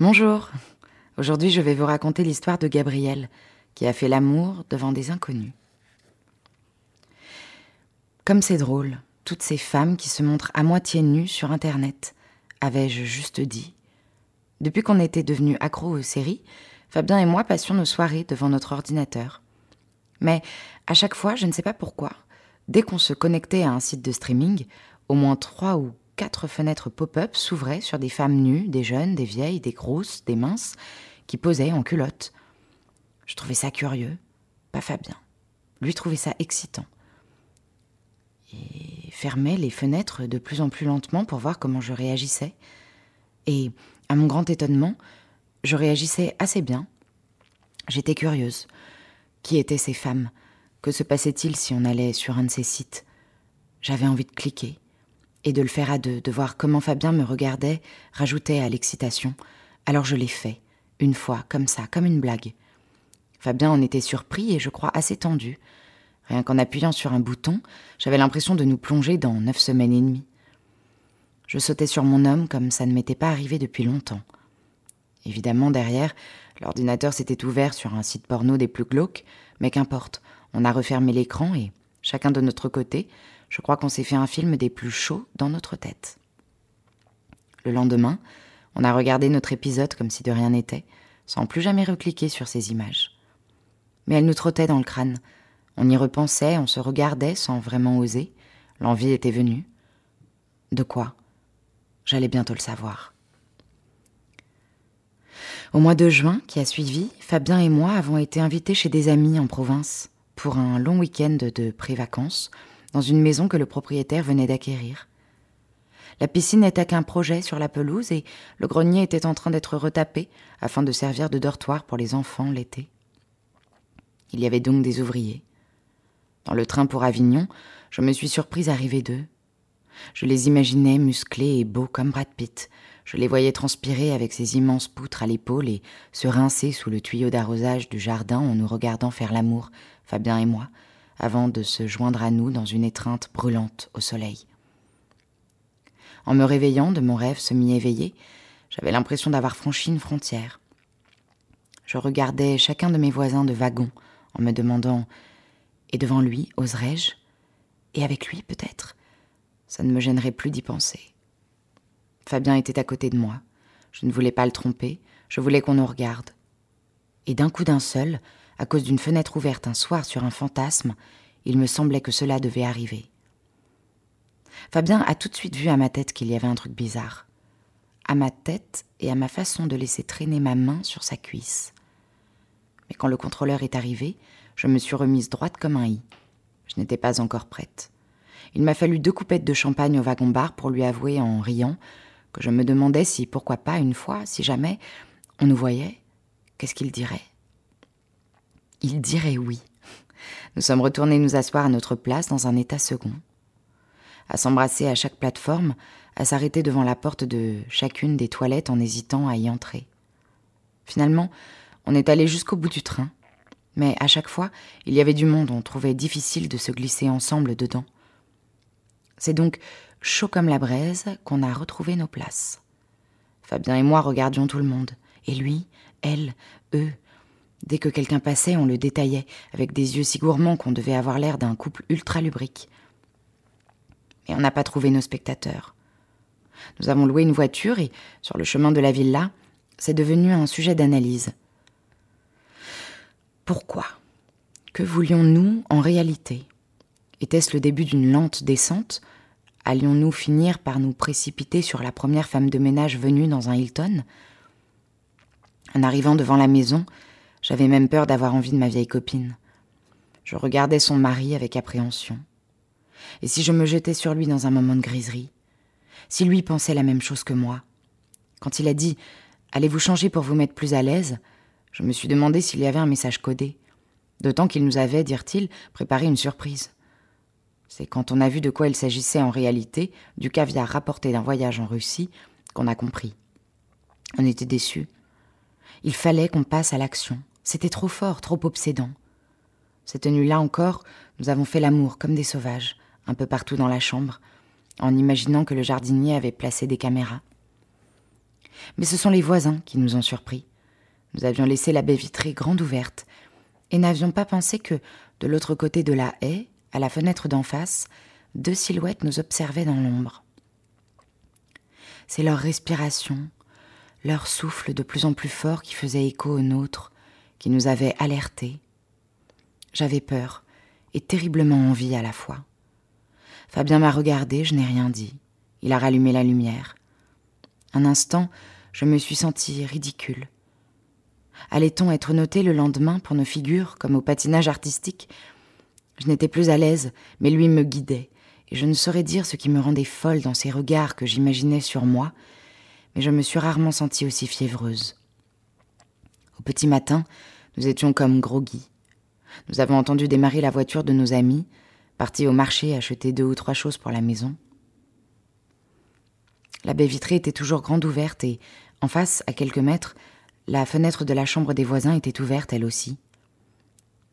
Bonjour. Aujourd'hui, je vais vous raconter l'histoire de Gabrielle, qui a fait l'amour devant des inconnus. Comme c'est drôle, toutes ces femmes qui se montrent à moitié nues sur Internet, avais-je juste dit. Depuis qu'on était devenus accros aux séries, Fabien et moi passions nos soirées devant notre ordinateur. Mais à chaque fois, je ne sais pas pourquoi, dès qu'on se connectait à un site de streaming, au moins trois ou quatre fenêtres pop-up s'ouvraient sur des femmes nues, des jeunes, des vieilles, des grosses, des minces, qui posaient en culotte. Je trouvais ça curieux, pas Fabien. Lui trouvait ça excitant. Et fermait les fenêtres de plus en plus lentement pour voir comment je réagissais. Et, à mon grand étonnement, je réagissais assez bien. J'étais curieuse. Qui étaient ces femmes? Que se passait-il si on allait sur un de ces sites? J'avais envie de cliquer et de le faire à deux, de voir comment Fabien me regardait, rajoutait à l'excitation. Alors je l'ai fait, une fois, comme ça, comme une blague. Fabien en était surpris et je crois assez tendu. Rien qu'en appuyant sur un bouton, j'avais l'impression de nous plonger dans neuf semaines et demie. Je sautais sur mon homme comme ça ne m'était pas arrivé depuis longtemps. Évidemment, derrière, l'ordinateur s'était ouvert sur un site porno des plus glauques, mais qu'importe, on a refermé l'écran et, chacun de notre côté, je crois qu'on s'est fait un film des plus chauds dans notre tête. Le lendemain, on a regardé notre épisode comme si de rien n'était, sans plus jamais recliquer sur ces images. Mais elles nous trottaient dans le crâne. On y repensait, on se regardait sans vraiment oser. L'envie était venue. De quoi J'allais bientôt le savoir. Au mois de juin qui a suivi, Fabien et moi avons été invités chez des amis en province pour un long week-end de pré-vacances dans une maison que le propriétaire venait d'acquérir. La piscine n'était qu'un projet sur la pelouse et le grenier était en train d'être retapé afin de servir de dortoir pour les enfants l'été. Il y avait donc des ouvriers. Dans le train pour Avignon, je me suis surprise arriver d'eux. Je les imaginais musclés et beaux comme Brad Pitt. Je les voyais transpirer avec ces immenses poutres à l'épaule et se rincer sous le tuyau d'arrosage du jardin en nous regardant faire l'amour, Fabien et moi, avant de se joindre à nous dans une étreinte brûlante au soleil. En me réveillant de mon rêve semi-éveillé, j'avais l'impression d'avoir franchi une frontière. Je regardais chacun de mes voisins de wagon en me demandant Et devant lui, oserais-je? Et avec lui, peut-être Ça ne me gênerait plus d'y penser. Fabien était à côté de moi. Je ne voulais pas le tromper, je voulais qu'on nous regarde. Et d'un coup d'un seul, à cause d'une fenêtre ouverte un soir sur un fantasme, il me semblait que cela devait arriver. Fabien a tout de suite vu à ma tête qu'il y avait un truc bizarre. À ma tête et à ma façon de laisser traîner ma main sur sa cuisse. Mais quand le contrôleur est arrivé, je me suis remise droite comme un i. Je n'étais pas encore prête. Il m'a fallu deux coupettes de champagne au wagon-bar pour lui avouer en riant que je me demandais si, pourquoi pas, une fois, si jamais, on nous voyait, qu'est-ce qu'il dirait? Il dirait oui. Nous sommes retournés nous asseoir à notre place dans un état second, à s'embrasser à chaque plateforme, à s'arrêter devant la porte de chacune des toilettes en hésitant à y entrer. Finalement, on est allé jusqu'au bout du train, mais à chaque fois, il y avait du monde, on trouvait difficile de se glisser ensemble dedans. C'est donc chaud comme la braise qu'on a retrouvé nos places. Fabien et moi regardions tout le monde, et lui, elle, eux. Dès que quelqu'un passait, on le détaillait, avec des yeux si gourmands qu'on devait avoir l'air d'un couple ultra lubrique. Mais on n'a pas trouvé nos spectateurs. Nous avons loué une voiture et, sur le chemin de la villa, c'est devenu un sujet d'analyse. Pourquoi? Que voulions-nous en réalité? Était-ce le début d'une lente descente? Allions-nous finir par nous précipiter sur la première femme de ménage venue dans un Hilton? En arrivant devant la maison, j'avais même peur d'avoir envie de ma vieille copine. Je regardais son mari avec appréhension. Et si je me jetais sur lui dans un moment de griserie? Si lui pensait la même chose que moi? Quand il a dit Allez-vous changer pour vous mettre plus à l'aise Je me suis demandé s'il y avait un message codé. D'autant qu'il nous avait, dirent-ils, préparé une surprise. C'est quand on a vu de quoi il s'agissait en réalité, du caviar rapporté d'un voyage en Russie, qu'on a compris. On était déçus. Il fallait qu'on passe à l'action. C'était trop fort, trop obsédant. Cette nuit-là encore, nous avons fait l'amour comme des sauvages, un peu partout dans la chambre, en imaginant que le jardinier avait placé des caméras. Mais ce sont les voisins qui nous ont surpris. Nous avions laissé la baie vitrée grande ouverte, et n'avions pas pensé que, de l'autre côté de la haie, à la fenêtre d'en face, deux silhouettes nous observaient dans l'ombre. C'est leur respiration, leur souffle de plus en plus fort qui faisait écho au nôtre, qui nous avait alertés. J'avais peur et terriblement envie à la fois. Fabien m'a regardé, je n'ai rien dit. Il a rallumé la lumière. Un instant, je me suis sentie ridicule. Allait-on être noté le lendemain pour nos figures, comme au patinage artistique? Je n'étais plus à l'aise, mais lui me guidait, et je ne saurais dire ce qui me rendait folle dans ces regards que j'imaginais sur moi, mais je me suis rarement sentie aussi fiévreuse. Au petit matin, nous étions comme groggy. Nous avons entendu démarrer la voiture de nos amis, partis au marché acheter deux ou trois choses pour la maison. La baie vitrée était toujours grande ouverte et, en face, à quelques mètres, la fenêtre de la chambre des voisins était ouverte elle aussi.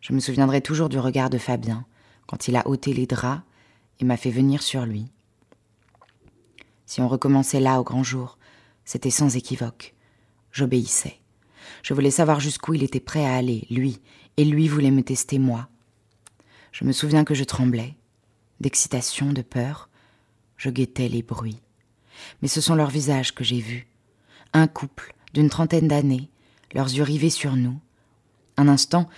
Je me souviendrai toujours du regard de Fabien quand il a ôté les draps et m'a fait venir sur lui. Si on recommençait là au grand jour, c'était sans équivoque. J'obéissais. Je voulais savoir jusqu'où il était prêt à aller, lui, et lui voulait me tester moi. Je me souviens que je tremblais, d'excitation, de peur. Je guettais les bruits mais ce sont leurs visages que j'ai vus. Un couple d'une trentaine d'années, leurs yeux rivés sur nous. Un instant,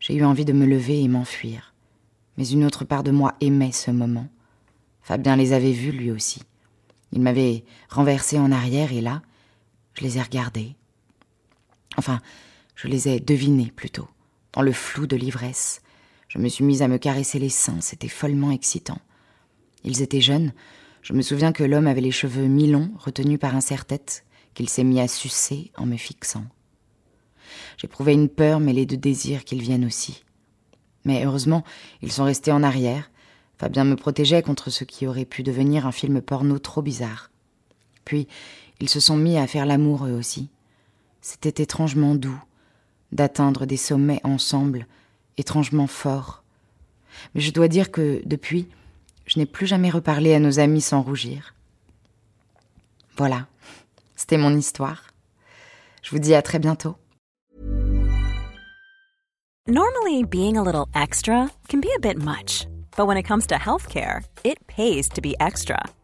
j'ai eu envie de me lever et m'enfuir. Mais une autre part de moi aimait ce moment. Fabien les avait vus lui aussi. Il m'avait renversé en arrière et là, je les ai regardés. Enfin, je les ai devinés plutôt, dans le flou de l'ivresse. Je me suis mise à me caresser les seins, c'était follement excitant. Ils étaient jeunes, je me souviens que l'homme avait les cheveux mi-longs, retenus par un serre-tête, qu'il s'est mis à sucer en me fixant. J'éprouvais une peur mêlée de désir qu'ils viennent aussi. Mais heureusement, ils sont restés en arrière. Fabien me protégeait contre ce qui aurait pu devenir un film porno trop bizarre. Puis, ils se sont mis à faire l'amour eux aussi. C'était étrangement doux d'atteindre des sommets ensemble, étrangement fort. Mais je dois dire que, depuis, je n'ai plus jamais reparlé à nos amis sans rougir. Voilà, c'était mon histoire. Je vous dis à très bientôt. Normally, being a little extra can be a bit much, but when it comes to healthcare, it pays to be extra.